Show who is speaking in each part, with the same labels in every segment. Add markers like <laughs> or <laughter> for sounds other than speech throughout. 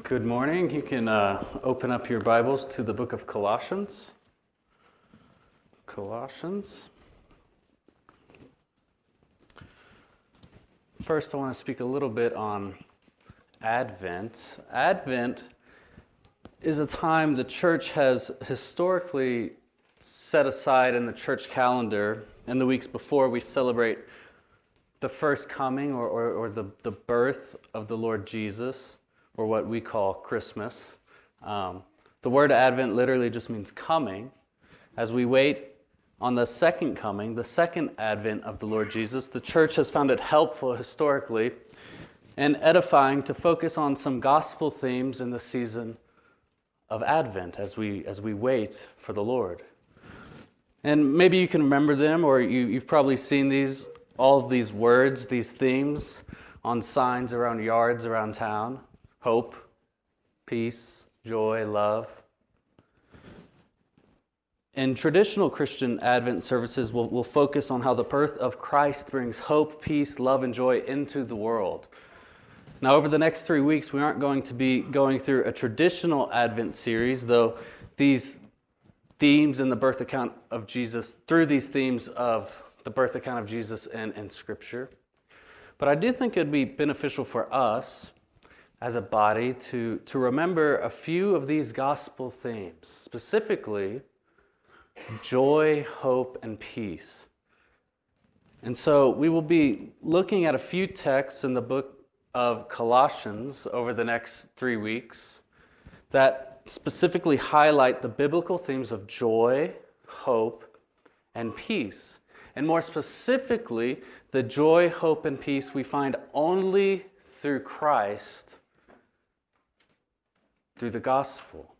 Speaker 1: Good morning. You can uh, open up your Bibles to the book of Colossians. Colossians. First, I want to speak a little bit on Advent. Advent is a time the church has historically set aside in the church calendar in the weeks before we celebrate the first coming or, or, or the, the birth of the Lord Jesus or what we call Christmas. Um, the word Advent literally just means coming. As we wait on the second coming, the second advent of the Lord Jesus, the church has found it helpful historically and edifying to focus on some gospel themes in the season of Advent as we, as we wait for the Lord. And maybe you can remember them, or you, you've probably seen these, all of these words, these themes on signs around yards around town hope, peace, joy, love. In traditional Christian Advent services, we'll, we'll, focus on how the birth of Christ brings hope, peace, love, and joy into the world. Now, over the next three weeks, we aren't going to be going through a traditional Advent series, though these themes in the birth account of Jesus, through these themes of the birth account of Jesus and, in Scripture. But I do think it would be beneficial for us as a body to, to remember a few of these gospel themes, specifically joy, hope, and peace. And so we will be looking at a few texts in the book of Colossians over the next three weeks that specifically highlight the biblical themes of joy, hope, and peace. And more specifically, the joy, hope, and peace we find only through Christ through the gospel.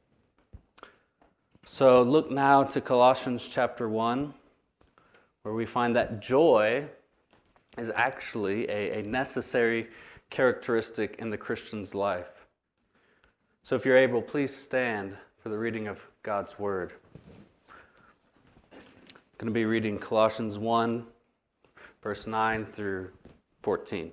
Speaker 1: So look now to Colossians chapter 1, where we find that joy is actually a, a necessary characteristic in the Christian's life. So if you're able, please stand for the reading of God's word. I'm going to be reading Colossians 1, verse 9 through 14.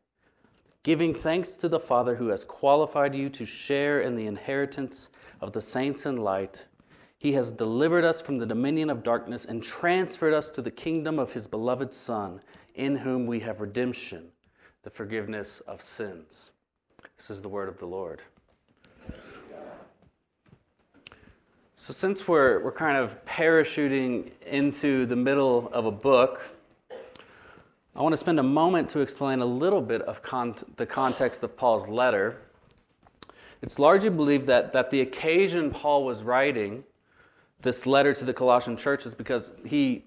Speaker 1: giving thanks to the Father who has qualified you to share in the inheritance of the saints in light. He has delivered us from the dominion of darkness and transferred us to the kingdom of his beloved Son, in whom we have redemption, the forgiveness of sins. This is the word of the Lord. So, since we're, we're kind of parachuting into the middle of a book, I want to spend a moment to explain a little bit of con- the context of Paul's letter. It's largely believed that, that the occasion Paul was writing this letter to the Colossian church is because he,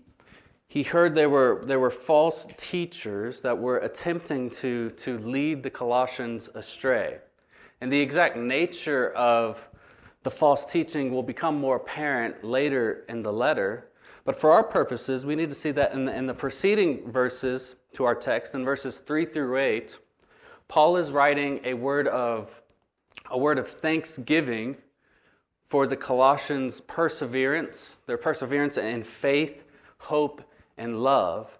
Speaker 1: he heard there were, there were false teachers that were attempting to, to lead the Colossians astray. And the exact nature of the false teaching will become more apparent later in the letter. But for our purposes, we need to see that in the, in the preceding verses to our text, in verses 3 through 8, Paul is writing a word of, a word of thanksgiving for the Colossians' perseverance, their perseverance in faith, hope, and love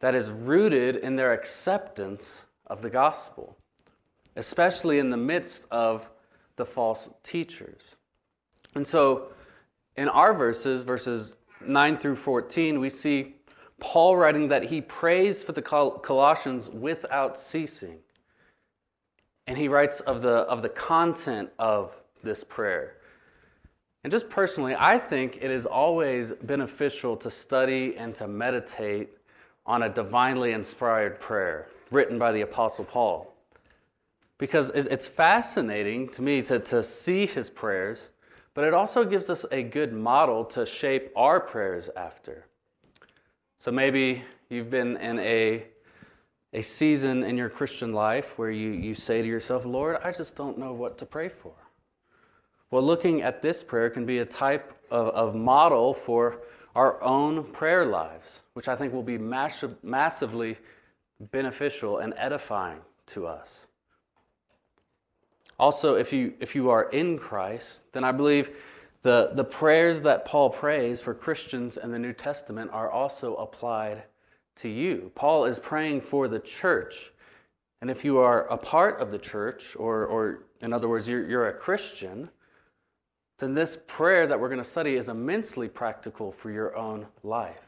Speaker 1: that is rooted in their acceptance of the gospel, especially in the midst of the false teachers. And so, in our verses, verses 9 through 14, we see Paul writing that he prays for the Colossians without ceasing. And he writes of the, of the content of this prayer. And just personally, I think it is always beneficial to study and to meditate on a divinely inspired prayer written by the Apostle Paul. Because it's fascinating to me to, to see his prayers but it also gives us a good model to shape our prayers after. So maybe you've been in a, a season in your Christian life where you, you say to yourself, Lord, I just don't know what to pray for. Well, looking at this prayer can be a type of, of model for our own prayer lives, which I think will be mass- massively beneficial and edifying to us. Also, if you, if you are in Christ, then I believe the, the prayers that Paul prays for Christians in the New Testament are also applied to you. Paul is praying for the church. And if you are a part of the church, or, or in other words, you're, you're a Christian, then this prayer that we're going to study is immensely practical for your own life.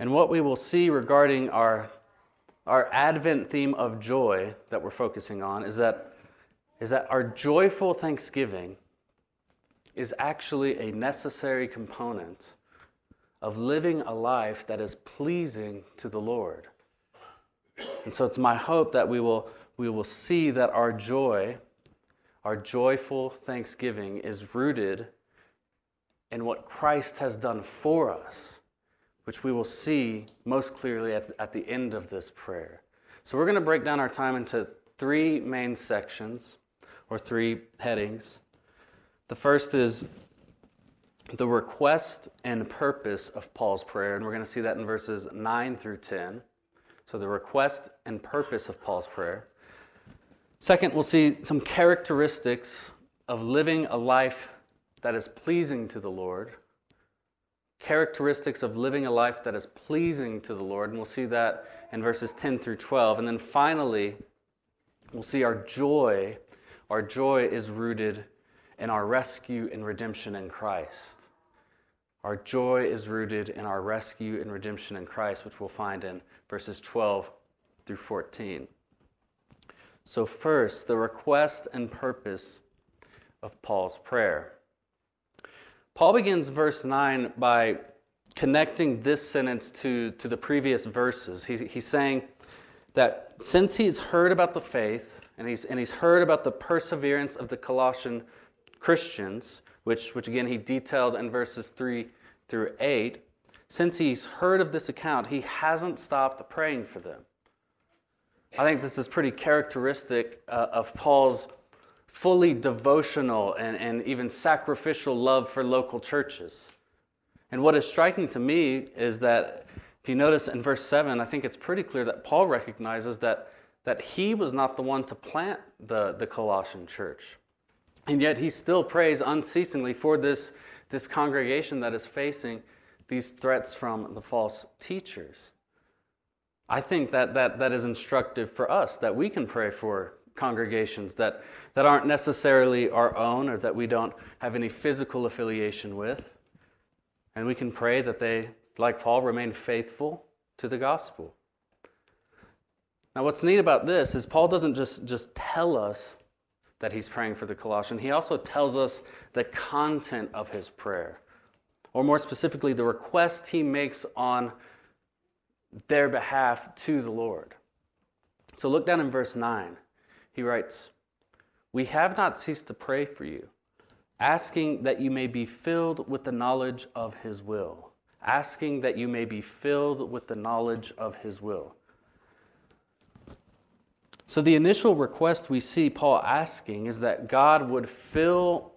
Speaker 1: And what we will see regarding our, our Advent theme of joy that we're focusing on is that, is that our joyful thanksgiving is actually a necessary component of living a life that is pleasing to the Lord. And so it's my hope that we will, we will see that our joy, our joyful thanksgiving, is rooted in what Christ has done for us, which we will see most clearly at, at the end of this prayer. So we're going to break down our time into three main sections or three headings. The first is the request and purpose of Paul's prayer, and we're going to see that in verses 9 through 10. So, the request and purpose of Paul's prayer. Second, we'll see some characteristics of living a life that is pleasing to the Lord. Characteristics of living a life that is pleasing to the Lord, and we'll see that in verses 10 through 12. And then finally, we'll see our joy. Our joy is rooted in our rescue and redemption in Christ. Our joy is rooted in our rescue and redemption in Christ, which we'll find in verses 12 through 14. So, first, the request and purpose of Paul's prayer. Paul begins verse 9 by connecting this sentence to, to the previous verses. He's, he's saying that since he's heard about the faith and he's, and he's heard about the perseverance of the Colossian Christians, which, which again he detailed in verses 3 through 8, since he's heard of this account, he hasn't stopped praying for them. I think this is pretty characteristic uh, of Paul's fully devotional and, and even sacrificial love for local churches. And what is striking to me is that if you notice in verse 7, I think it's pretty clear that Paul recognizes that, that he was not the one to plant the, the Colossian church. And yet he still prays unceasingly for this, this congregation that is facing these threats from the false teachers. I think that, that that is instructive for us that we can pray for congregations that, that aren't necessarily our own or that we don't have any physical affiliation with. And we can pray that they, like Paul, remain faithful to the gospel. Now, what's neat about this is Paul doesn't just, just tell us that he's praying for the Colossian, he also tells us the content of his prayer, or more specifically, the request he makes on their behalf to the Lord. So look down in verse 9. He writes, We have not ceased to pray for you, asking that you may be filled with the knowledge of his will. Asking that you may be filled with the knowledge of his will. So, the initial request we see Paul asking is that God would fill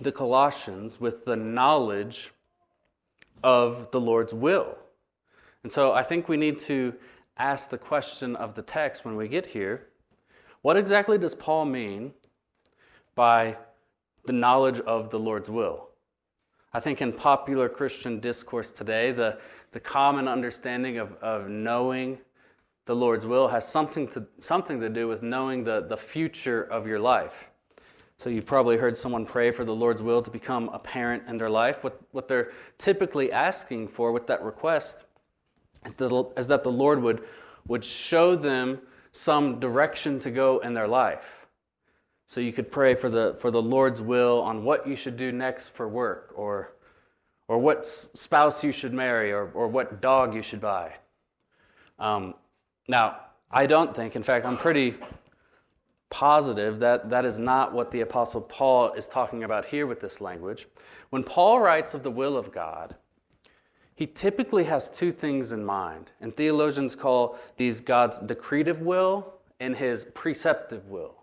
Speaker 1: the Colossians with the knowledge of the Lord's will. And so, I think we need to ask the question of the text when we get here what exactly does Paul mean by the knowledge of the Lord's will? I think in popular Christian discourse today, the, the common understanding of, of knowing the Lord's will has something to, something to do with knowing the, the future of your life. So you've probably heard someone pray for the Lord's will to become apparent in their life. What, what they're typically asking for with that request is that, is that the Lord would, would show them some direction to go in their life. So you could pray for the, for the Lord's will on what you should do next for work, or, or what spouse you should marry, or, or what dog you should buy. Um, now, I don't think, in fact, I'm pretty positive that that is not what the Apostle Paul is talking about here with this language. When Paul writes of the will of God, he typically has two things in mind, and theologians call these God's decretive will and his preceptive will.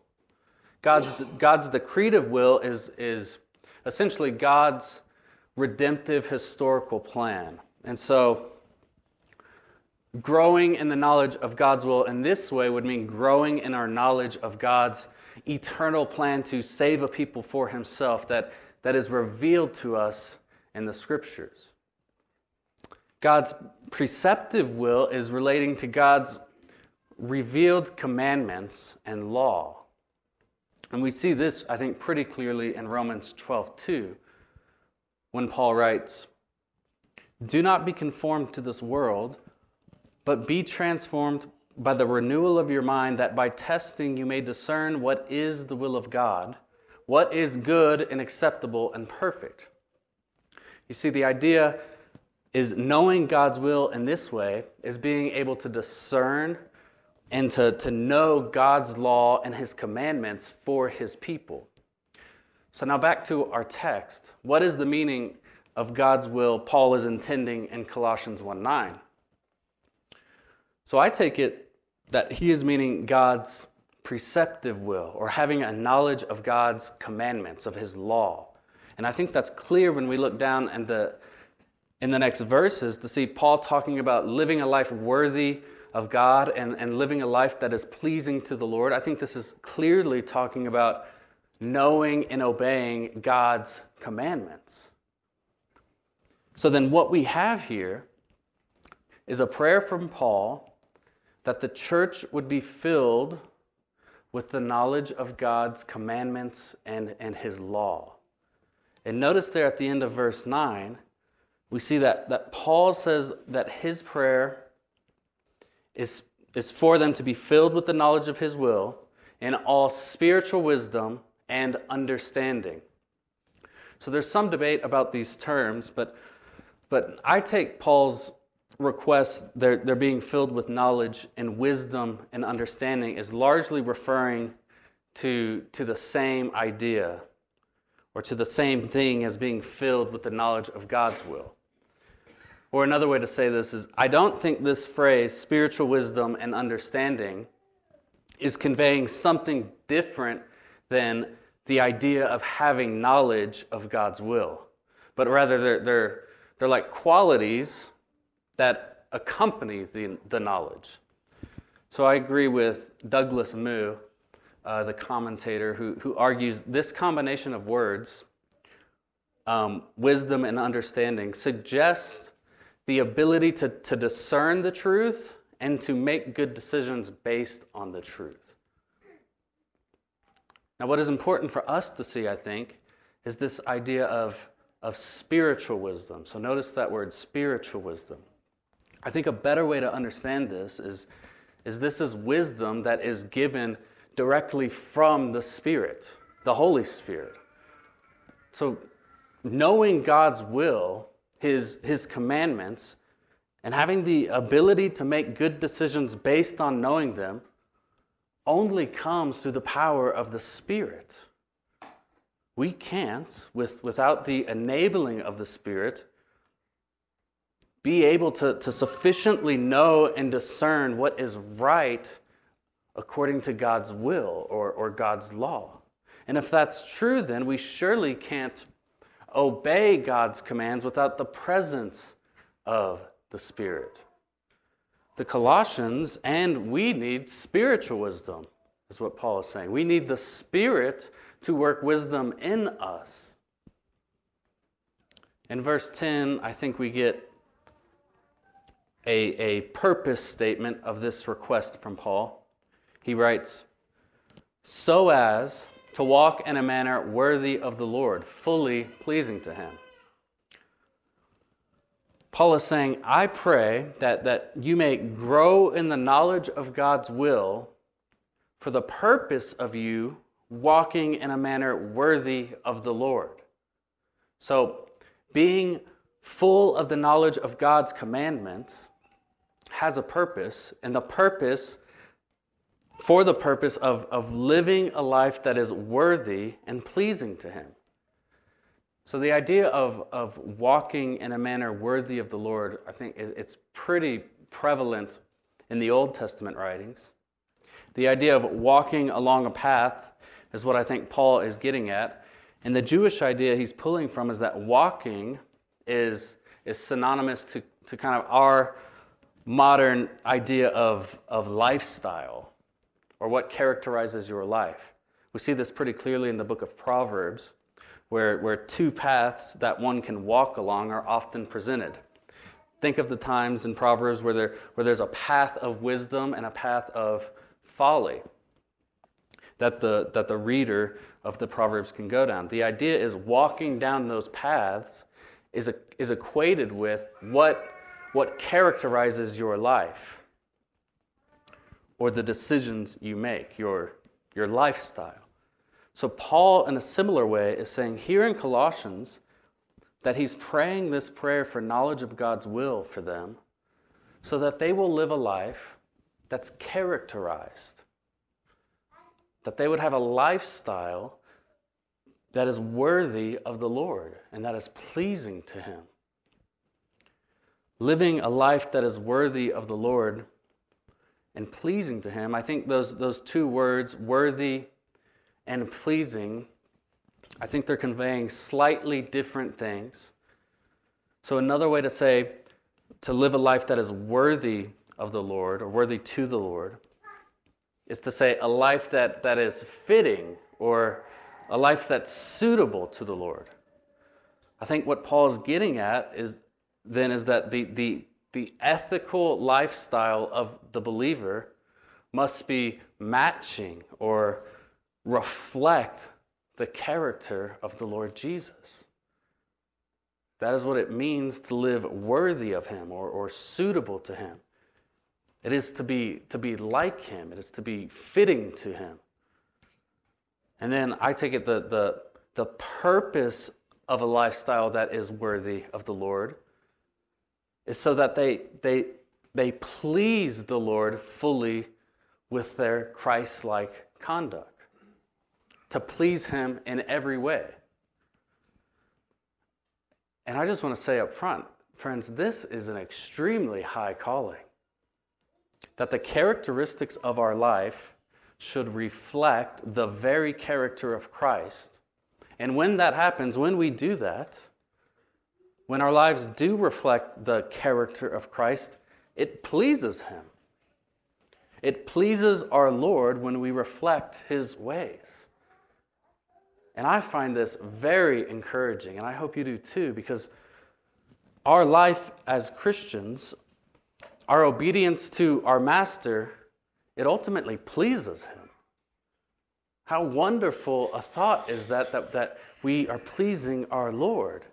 Speaker 1: God's, God's decretive will is, is essentially God's redemptive historical plan. And so, growing in the knowledge of God's will in this way would mean growing in our knowledge of God's eternal plan to save a people for himself that, that is revealed to us in the scriptures. God's preceptive will is relating to God's revealed commandments and law. And we see this, I think, pretty clearly in Romans 12 2, when Paul writes, Do not be conformed to this world, but be transformed by the renewal of your mind, that by testing you may discern what is the will of God, what is good and acceptable and perfect. You see, the idea is knowing God's will in this way is being able to discern and to, to know God's law and his commandments for his people. So, now back to our text. What is the meaning of God's will Paul is intending in Colossians 1 9? So, I take it that he is meaning God's preceptive will or having a knowledge of God's commandments, of his law. And I think that's clear when we look down in the, in the next verses to see Paul talking about living a life worthy of God and, and living a life that is pleasing to the Lord. I think this is clearly talking about knowing and obeying God's commandments. So then, what we have here is a prayer from Paul that the church would be filled with the knowledge of God's commandments and, and his law. And notice there at the end of verse 9, we see that, that Paul says that his prayer is, is for them to be filled with the knowledge of his will in all spiritual wisdom and understanding. So there's some debate about these terms, but, but I take Paul's request, they're, they're being filled with knowledge and wisdom and understanding, is largely referring to, to the same idea or to the same thing as being filled with the knowledge of God's will. Or another way to say this is I don't think this phrase, spiritual wisdom and understanding, is conveying something different than the idea of having knowledge of God's will. But rather, they're, they're, they're like qualities that accompany the, the knowledge. So I agree with Douglas Moo, uh, the commentator, who, who argues this combination of words, um, wisdom and understanding, suggests the ability to, to discern the truth and to make good decisions based on the truth. Now, what is important for us to see, I think, is this idea of, of spiritual wisdom. So, notice that word spiritual wisdom. I think a better way to understand this is, is this is wisdom that is given directly from the Spirit, the Holy Spirit. So, knowing God's will his, his commandments and having the ability to make good decisions based on knowing them only comes through the power of the Spirit. We can't, with, without the enabling of the Spirit, be able to, to sufficiently know and discern what is right according to God's will or, or God's law. And if that's true, then we surely can't obey God's commands without the presence of the Spirit. The Colossians and we need spiritual wisdom, is what Paul is saying. We need the Spirit to work wisdom in us. In verse 10, I think we get a, a purpose statement of this request from Paul. He writes, So as to walk in a manner worthy of the Lord, fully pleasing to Him. Paul is saying, I pray that, that you may grow in the knowledge of God's will for the purpose of you walking in a manner worthy of the Lord. So, being full of the knowledge of God's commandments has a purpose, and the purpose for the purpose of, of living a life that is worthy and pleasing to Him. So, the idea of, of walking in a manner worthy of the Lord, I think it's pretty prevalent in the Old Testament writings. The idea of walking along a path is what I think Paul is getting at. And the Jewish idea he's pulling from is that walking is, is synonymous to, to kind of our modern idea of, of lifestyle or what characterizes your life. We see this pretty clearly in the book of Proverbs, where, where two paths that one can walk along are often presented. Think of the times in Proverbs where, there, where there's a path of wisdom and a path of folly that the, that the reader of the Proverbs can go down. The idea is walking down those paths is, a, is equated with what, what characterizes your life or the decisions you make, your, your lifestyle. So, Paul, in a similar way, is saying here in Colossians that he's praying this prayer for knowledge of God's will for them so that they will live a life that's characterized, that they would have a lifestyle that is worthy of the Lord and that is pleasing to Him. Living a life that is worthy of the Lord and pleasing to Him, I think those, those two words, worthy and pleasing, I think they're conveying slightly different things. So, another way to say to live a life that is worthy of the Lord or worthy to the Lord is to say a life that, that is fitting or a life that's suitable to the Lord. I think what Paul is getting at is then is that the, the, the ethical lifestyle of the believer must be matching or reflect the character of the Lord Jesus. That is what it means to live worthy of Him or, or suitable to Him. It is to be, to be like Him, it is to be fitting to Him. And then I take it the, the, the purpose of a lifestyle that is worthy of the Lord is so that they, they, they please the Lord fully with their Christ like conduct to please Him in every way. And I just want to say up front, friends, this is an extremely high calling. That the characteristics of our life should reflect the very character of Christ. And when that happens, when we do that, when our lives do reflect the character of Christ, it pleases Him. It pleases our Lord when we reflect His ways. And I find this very encouraging, and I hope you do too, because our life as Christians, our obedience to our Master, it ultimately pleases Him. How wonderful a thought is that, that, that we are pleasing our Lord.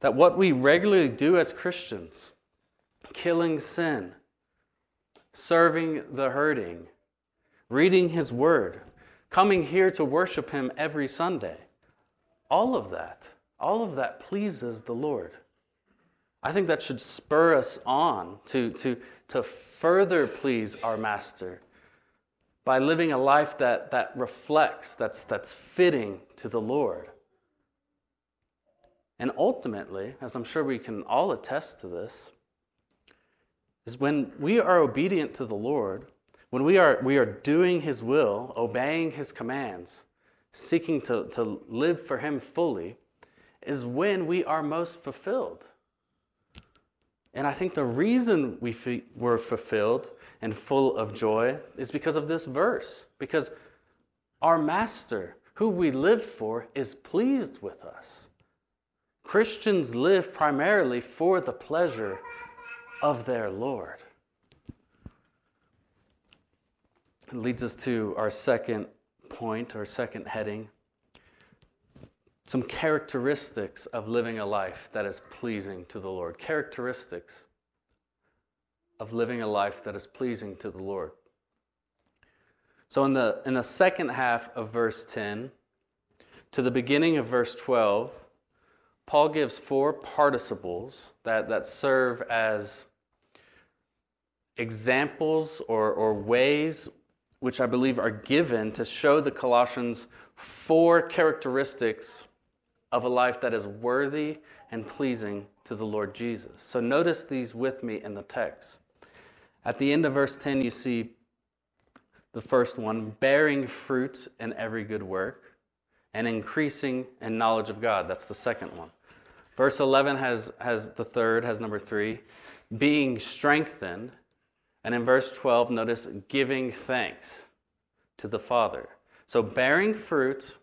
Speaker 1: That what we regularly do as Christians, killing sin, serving the hurting, reading His Word, coming here to worship Him every Sunday. All of that, all of that pleases the Lord. I think that should spur us on to, to, to further please our Master by living a life that, that reflects, that's, that's fitting to the Lord. And ultimately, as I'm sure we can all attest to this, is when we are obedient to the Lord, when we are, we are doing His will, obeying His commands, seeking to, to live for Him fully, is when we are most fulfilled. And I think the reason we f- were fulfilled and full of joy is because of this verse. Because our Master, who we live for, is pleased with us. Christians live primarily for the pleasure of their Lord. It leads us to our second point, our second heading some characteristics of living a life that is pleasing to the Lord. Characteristics of living a life that is pleasing to the Lord. So, in the, in the second half of verse 10 to the beginning of verse 12, Paul gives four participles that, that serve as examples or, or ways which I believe are given to show the Colossians four characteristics of a life that is worthy and pleasing to the Lord Jesus. So notice these with me in the text. At the end of verse 10, you see the first one, bearing fruit in every good work, and increasing in knowledge of God. That's the second one. Verse 11 has, has the third, has number three, being strengthened. And in verse 12, notice giving thanks to the Father. So bearing fruit,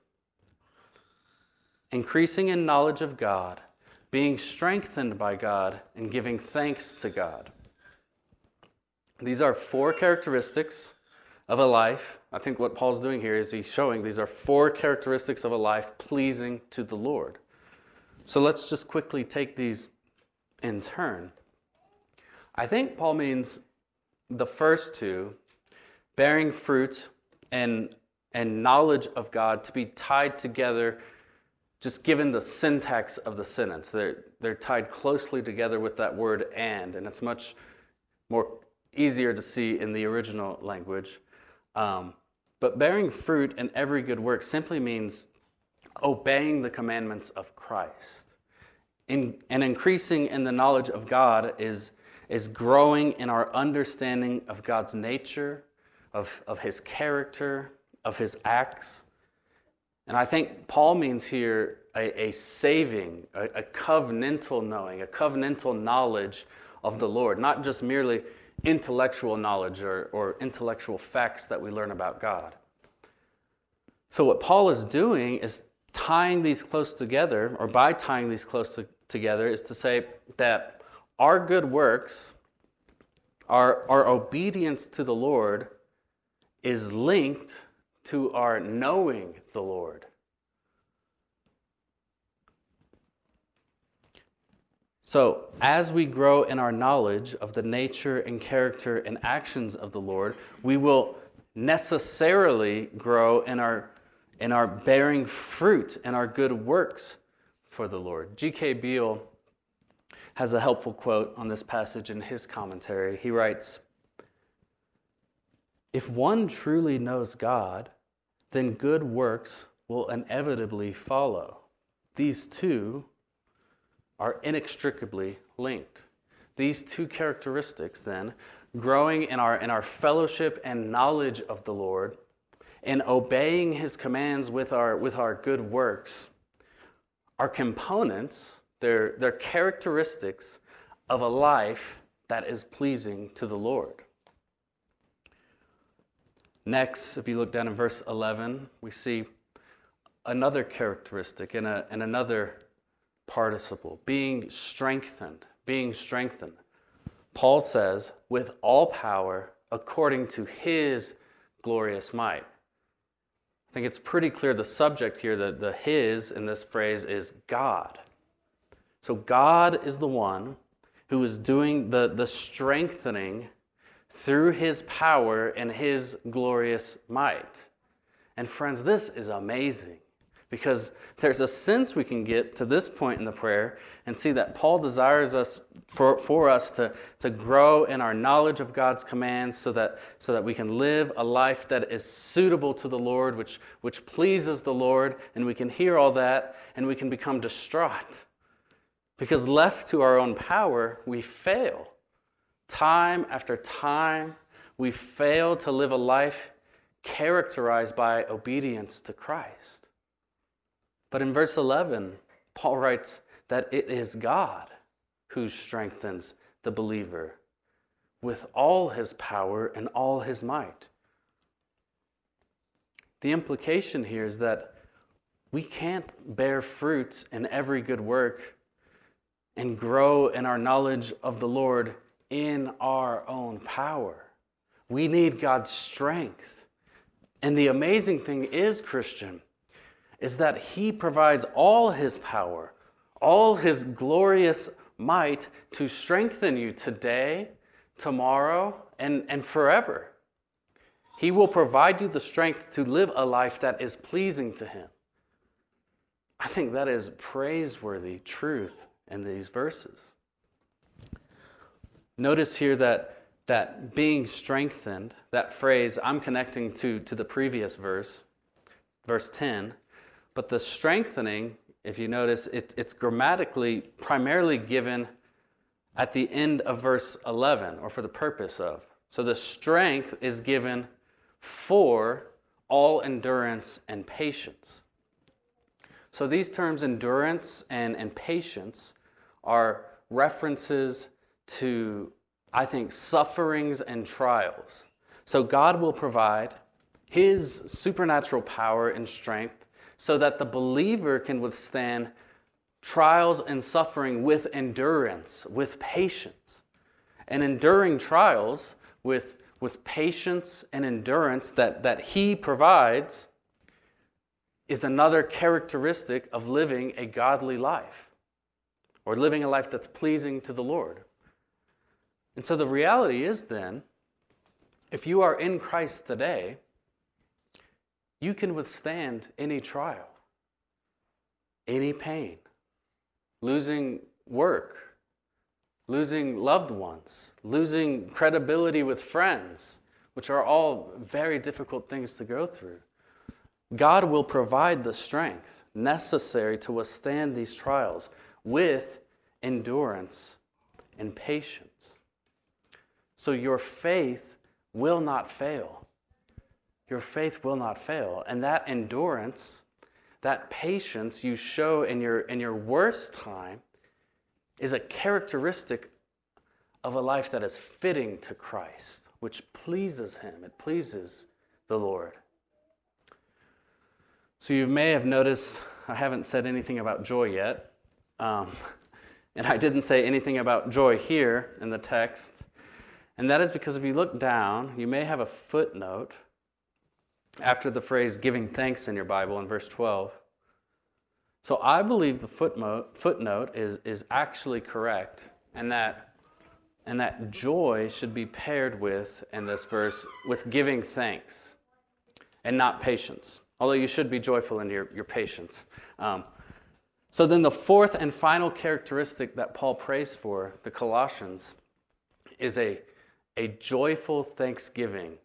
Speaker 1: increasing in knowledge of God, being strengthened by God, and giving thanks to God. These are four characteristics of a life. I think what Paul's doing here is he's showing these are four characteristics of a life pleasing to the Lord. So let's just quickly take these in turn. I think Paul means the first two, bearing fruit and, and knowledge of God, to be tied together, just given the syntax of the sentence. They're, they're tied closely together with that word and, and it's much more easier to see in the original language. Um, but bearing fruit in every good work simply means obeying the commandments of Christ. In, and increasing in the knowledge of God is, is growing in our understanding of God's nature, of, of his character, of his acts. And I think Paul means here a, a saving, a, a covenantal knowing, a covenantal knowledge of the Lord, not just merely intellectual knowledge or, or intellectual facts that we learn about God. So, what Paul is doing is tying these close together, or by tying these close to, together, is to say that our good works, our, our obedience to the Lord, is linked to our knowing the Lord. So, as we grow in our knowledge of the nature and character and actions of the Lord, we will necessarily grow in our and are bearing fruit and our good works for the Lord. G.K. Beale has a helpful quote on this passage in his commentary. He writes If one truly knows God, then good works will inevitably follow. These two are inextricably linked. These two characteristics, then, growing in our, in our fellowship and knowledge of the Lord, and obeying his commands with our, with our good works are components, they're, they're characteristics of a life that is pleasing to the Lord. Next, if you look down in verse 11, we see another characteristic in, a, in another participle being strengthened. Being strengthened. Paul says, with all power according to his glorious might. I think it's pretty clear the subject here, the, the his in this phrase is God. So God is the one who is doing the, the strengthening through his power and his glorious might. And friends, this is amazing because there's a sense we can get to this point in the prayer and see that Paul desires us for, for us to, to grow in our knowledge of God's commands so that, so that we can live a life that is suitable to the Lord, which, which pleases the Lord, and we can hear all that and we can become distraught. Because left to our own power, we fail. Time after time, we fail to live a life characterized by obedience to Christ. But in verse 11, Paul writes that it is God who strengthens the believer with all his power and all his might. The implication here is that we can't bear fruit in every good work and grow in our knowledge of the Lord in our own power. We need God's strength. And the amazing thing is, Christian, is that He provides all His power, all His glorious might to strengthen you today, tomorrow, and, and forever. He will provide you the strength to live a life that is pleasing to Him. I think that is praiseworthy truth in these verses. Notice here that, that being strengthened, that phrase I'm connecting to, to the previous verse, verse 10, but the strengthening, if you notice, it, it's grammatically primarily given at the end of verse 11, or for the purpose of. So the strength is given for all endurance and patience. So these terms, endurance and, and patience, are references to, I think, sufferings and trials. So God will provide His supernatural power and strength so that the believer can withstand trials and suffering with endurance, with patience. And enduring trials with, with patience and endurance that, that He provides is another characteristic of living a godly life or living a life that's pleasing to the Lord. And so the reality is then, if you are in Christ today, you can withstand any trial, any pain, losing work, losing loved ones, losing credibility with friends, which are all very difficult things to go through. God will provide the strength necessary to withstand these trials with endurance and patience. So your faith will not fail. Your faith will not fail. And that endurance, that patience you show in your, in your worst time is a characteristic of a life that is fitting to Christ, which pleases Him. It pleases the Lord. So you may have noticed I haven't said anything about joy yet. Um, <laughs> and I didn't say anything about joy here in the text. And that is because if you look down, you may have a footnote after the phrase giving thanks in your Bible in verse 12. So I believe the footnote, footnote is, is actually correct, and that, and that joy should be paired with, in this verse, with giving thanks and not patience. Although you should be joyful in your, your patience. Um, so then, the fourth and final characteristic that Paul prays for the Colossians is a, a joyful thanksgiving,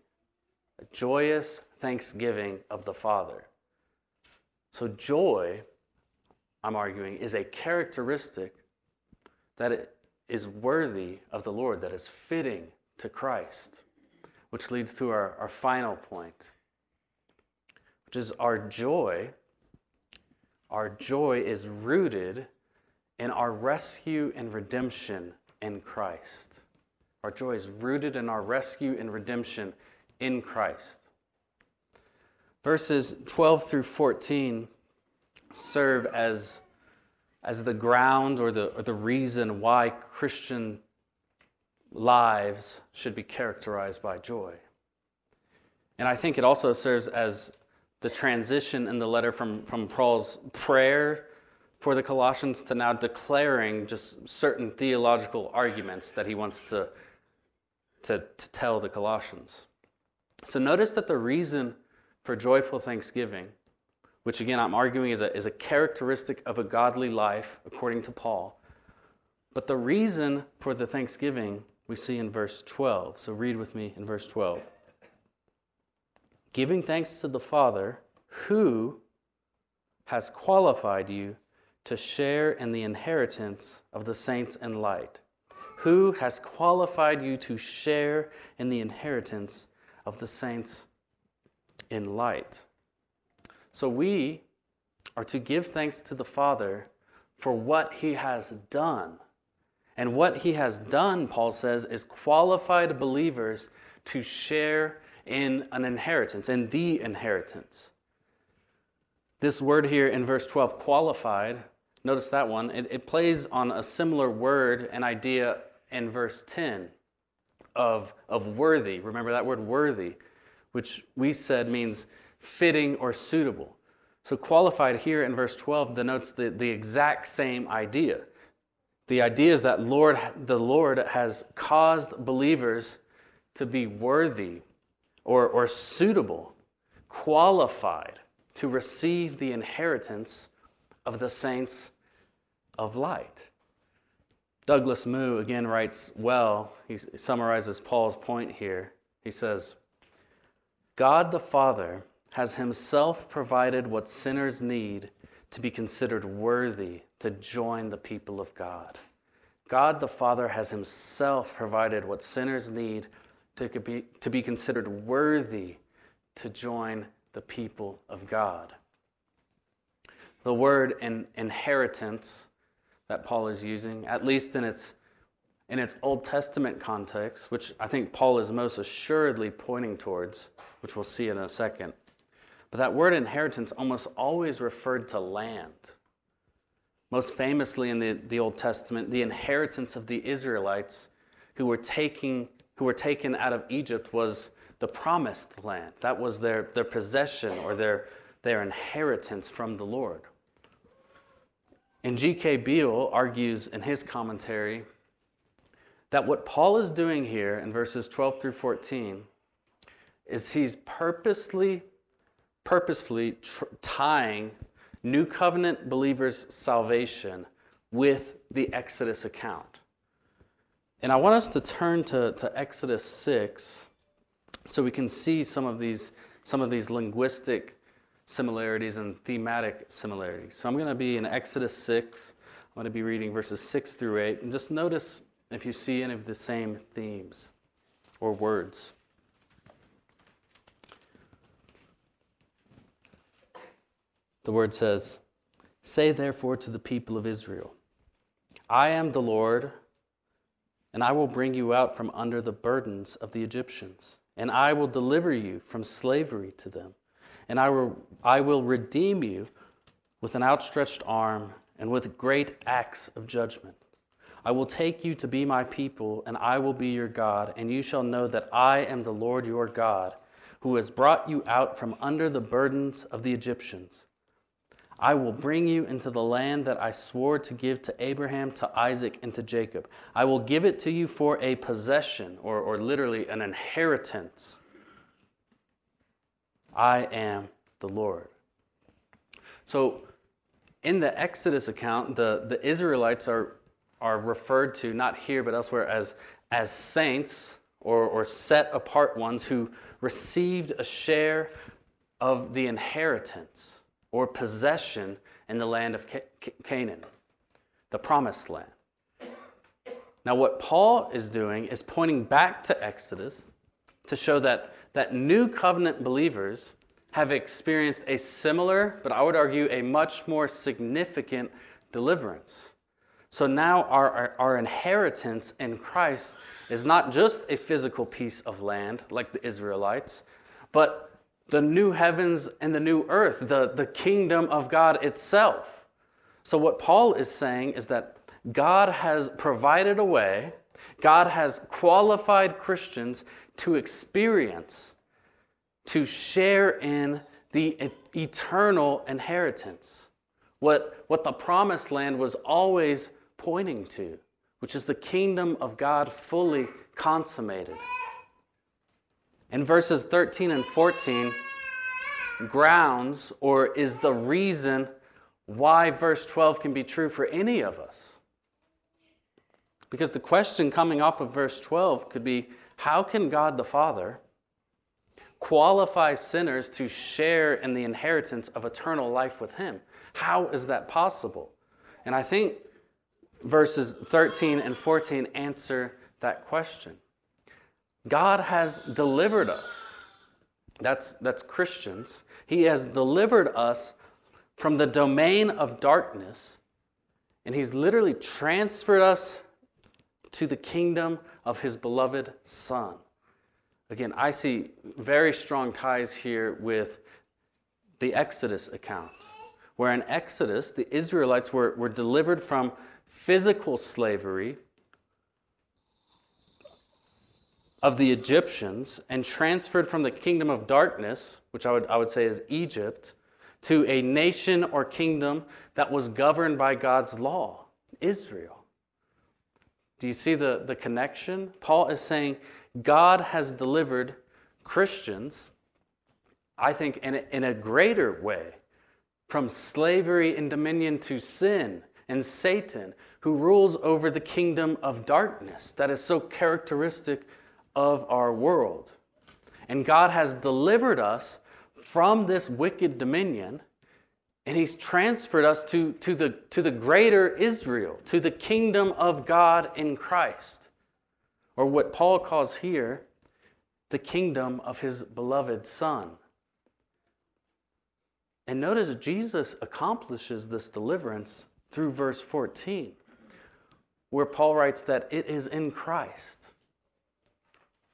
Speaker 1: a joyous thanksgiving of the Father. So, joy, I'm arguing, is a characteristic that is worthy of the Lord, that is fitting to Christ, which leads to our, our final point, which is our joy our joy is rooted in our rescue and redemption in Christ. Our joy is rooted in our rescue and redemption in Christ. Verses 12 through 14 serve as, as the ground or the, or the reason why Christian lives should be characterized by joy. And I think it also serves as the transition in the letter from, from Paul's prayer for the Colossians to now declaring just certain theological arguments that he wants to, to, to tell the Colossians. So notice that the reason for joyful thanksgiving, which again I'm arguing is a, is a characteristic of a godly life, according to Paul, but the reason for the thanksgiving we see in verse 12. So read with me in verse 12 giving thanks to the Father who has qualified you to share in the inheritance of the saints in light. Who has qualified you to share in the inheritance of the saints in light? So we are to give thanks to the Father for what he has done. And what he has done, Paul says, is qualified believers to share in an inheritance, in the inheritance. This word here in verse 12, qualified, notice that one, it, it plays on a similar word and idea in verse 10 of, of worthy. Remember that word worthy, which we said means fitting or suitable. So, qualified here in verse 12 denotes the, the exact same idea. The idea is that Lord, the Lord has caused believers to be worthy or, or suitable, qualified to receive the inheritance of the saints of light. Douglas Moo again writes well, he summarizes Paul's point here. He says, God the Father has himself provided what sinners need to be considered worthy to join the people of God. God the Father has himself provided what sinners need to be, to be considered worthy to join the people of God. The word in, inheritance that Paul is using, at least in its, in its Old Testament context, which I think Paul is most assuredly pointing towards, which we'll see in a second. But that word inheritance almost always referred to land. Most famously in the, the Old Testament, the inheritance of the Israelites who were, taking, who were taken out of Egypt was the promised land. That was their, their possession or their, their inheritance from the Lord. And G.K. Beale argues in his commentary that what Paul is doing here in verses 12 through 14 is he's purposely, purposefully tr- tying new covenant believers' salvation with the Exodus account. And I want us to turn to, to Exodus 6 so we can see some of these, some of these linguistic similarities and thematic similarities. So I'm going to be in Exodus 6. I'm going to be reading verses 6 through 8. And just notice if you see any of the same themes or words. The word says, Say therefore to the people of Israel, I am the Lord, and I will bring you out from under the burdens of the Egyptians, and I will deliver you from slavery to them, and I will, I will redeem you with an outstretched arm and with great acts of judgment. I will take you to be my people, and I will be your God, and you shall know that I am the Lord your God, who has brought you out from under the burdens of the Egyptians. I will bring you into the land that I swore to give to Abraham, to Isaac, and to Jacob. I will give it to you for a possession, or, or literally an inheritance. I am the Lord. So, in the Exodus account, the, the Israelites are, are referred to, not here but elsewhere, as, as saints or, or set apart ones who received a share of the inheritance or possession in the land of Canaan, the promised land. Now, what Paul is doing is pointing back to Exodus to show that, that new covenant believers have experienced a similar, but I would argue a much more significant deliverance. So now our, our, our, inheritance in Christ is not just a physical piece of land like the Israelites, but the new heavens and the new earth, the, the kingdom of God itself. So, what Paul is saying is that God has provided a way, God has qualified Christians to experience, to share in the eternal inheritance. What, what the promised land was always pointing to, which is the kingdom of God fully consummated. In verses 13 and 14, grounds or is the reason why verse 12 can be true for any of us. Because the question coming off of verse 12 could be how can God the Father qualify sinners to share in the inheritance of eternal life with Him? How is that possible? And I think verses 13 and 14 answer that question. God has delivered us. That's, that's Christians. He has delivered us from the domain of darkness, and He's literally transferred us to the kingdom of His beloved Son. Again, I see very strong ties here with the Exodus account, where in Exodus, the Israelites were, were delivered from physical slavery of the Egyptians and transferred from the kingdom of darkness, which I would, I would say is Egypt, to a nation or kingdom that was governed by God's law, Israel. Do you see the, the connection? Paul is saying God has delivered Christians, I think, in a, in a greater way from slavery and dominion to sin and Satan, who rules over the kingdom of darkness that is so characteristic of our world. And God has delivered us from this wicked dominion, and He's transferred us to, to, the, to the greater Israel, to the kingdom of God in Christ. Or what Paul calls here, the kingdom of His beloved Son, And notice Jesus accomplishes this deliverance through verse 14, where Paul writes that it is in Christ,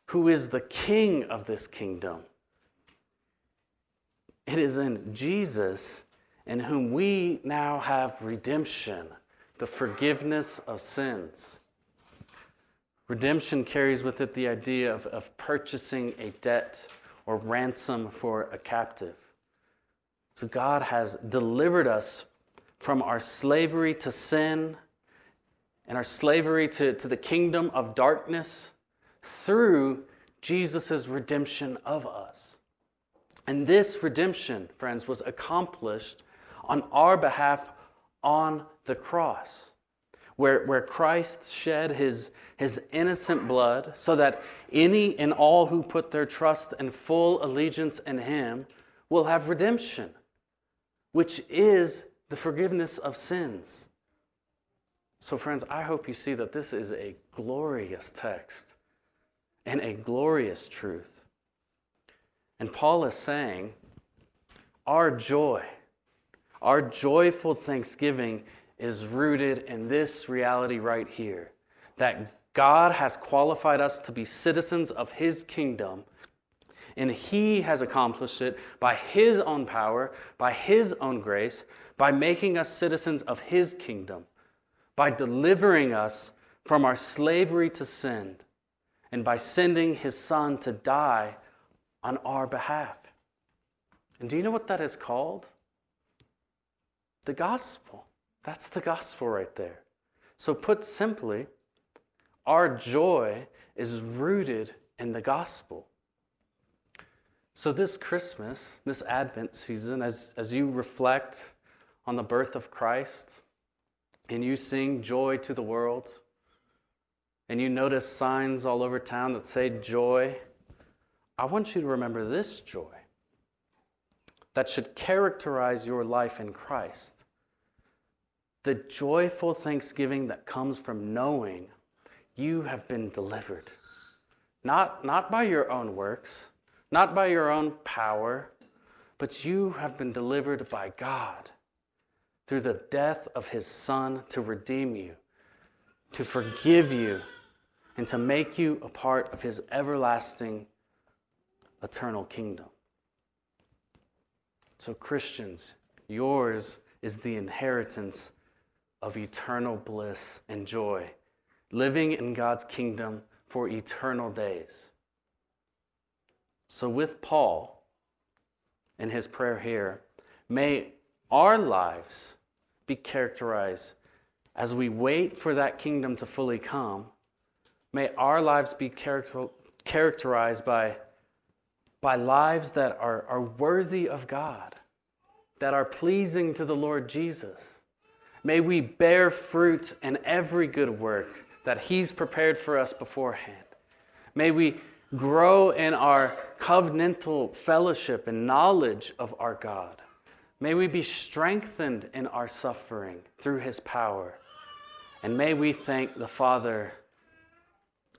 Speaker 1: who is the king of this kingdom. It is in Jesus in whom we now have redemption, the forgiveness of sins. Redemption carries with it the idea of, of purchasing a debt or ransom for a captive. So God has delivered us from our slavery to sin and our slavery to, to the kingdom of darkness through Jesus' redemption of us. And this redemption, friends, was accomplished on our behalf on the cross, where, where Christ shed his, his innocent blood so that any and all who put their trust and full allegiance in him will have redemption which is the forgiveness of sins. So, friends, I hope you see that this is a glorious text and a glorious truth. And Paul is saying, our joy, our joyful thanksgiving is rooted in this reality right here that God has qualified us to be citizens of his kingdom and He has accomplished it by His own power, by His own grace, by making us citizens of His kingdom, by delivering us from our slavery to sin, and by sending His Son to die on our behalf. And do you know what that is called? The gospel. That's the gospel right there. So, put simply, our joy is rooted in the gospel. So, this Christmas, this Advent season, as, as you reflect on the birth of Christ and you sing joy to the world, and you notice signs all over town that say joy, I want you to remember this joy that should characterize your life in Christ. The joyful thanksgiving that comes from knowing you have been delivered. Not, not by your own works, not by your own power, but you have been delivered by God through the death of his Son to redeem you, to forgive you, and to make you a part of his everlasting, eternal kingdom. So, Christians, yours is the inheritance of eternal bliss and joy, living in God's kingdom for eternal days. So, with Paul in his prayer here, may our lives be characterized as we wait for that kingdom to fully come. May our lives be character, characterized by, by lives that are, are worthy of God, that are pleasing to the Lord Jesus. May we bear fruit in every good work that He's prepared for us beforehand. May we grow in our covenantal fellowship and knowledge of our God. May we be strengthened in our suffering through his power. And may we thank the Father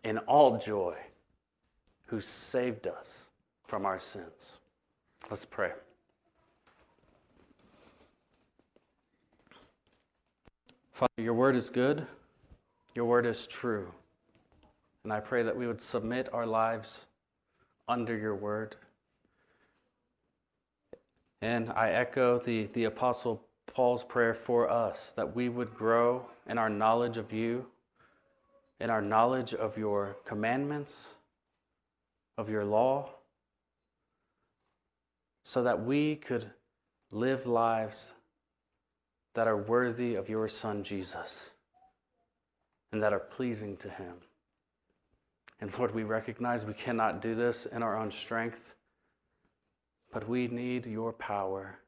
Speaker 1: in all joy who saved us from our sins. Let's pray. Father, your word is good, your word is true. And I pray that we would submit our lives under your word. And I echo the, the Apostle Paul's prayer for us that we would grow in our knowledge of you, in our knowledge of your commandments, of your law, so that we could live lives that are worthy of your Son Jesus and that are pleasing to him. And Lord, we recognize we cannot do this in our own strength, but we need your power.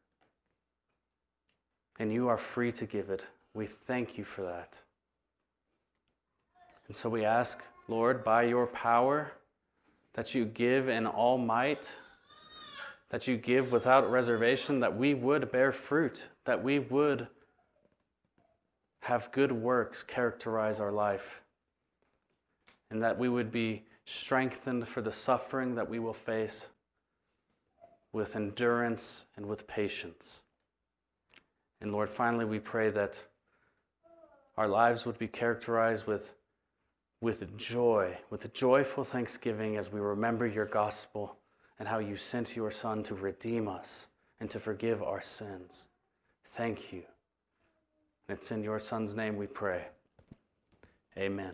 Speaker 1: And you are free to give it. We thank you for that. And so we ask, Lord, by your power, that you give in all might, that you give without reservation, that we would bear fruit, that we would have good works characterize our life and that we would be strengthened for the suffering that we will face, with endurance, and with patience. And Lord, finally, we pray that our lives would be characterized with, with joy, with joyful thanksgiving as we remember your gospel and how you sent your Son to redeem us and to forgive our sins. Thank you. And it's in your Son's name we pray. Amen.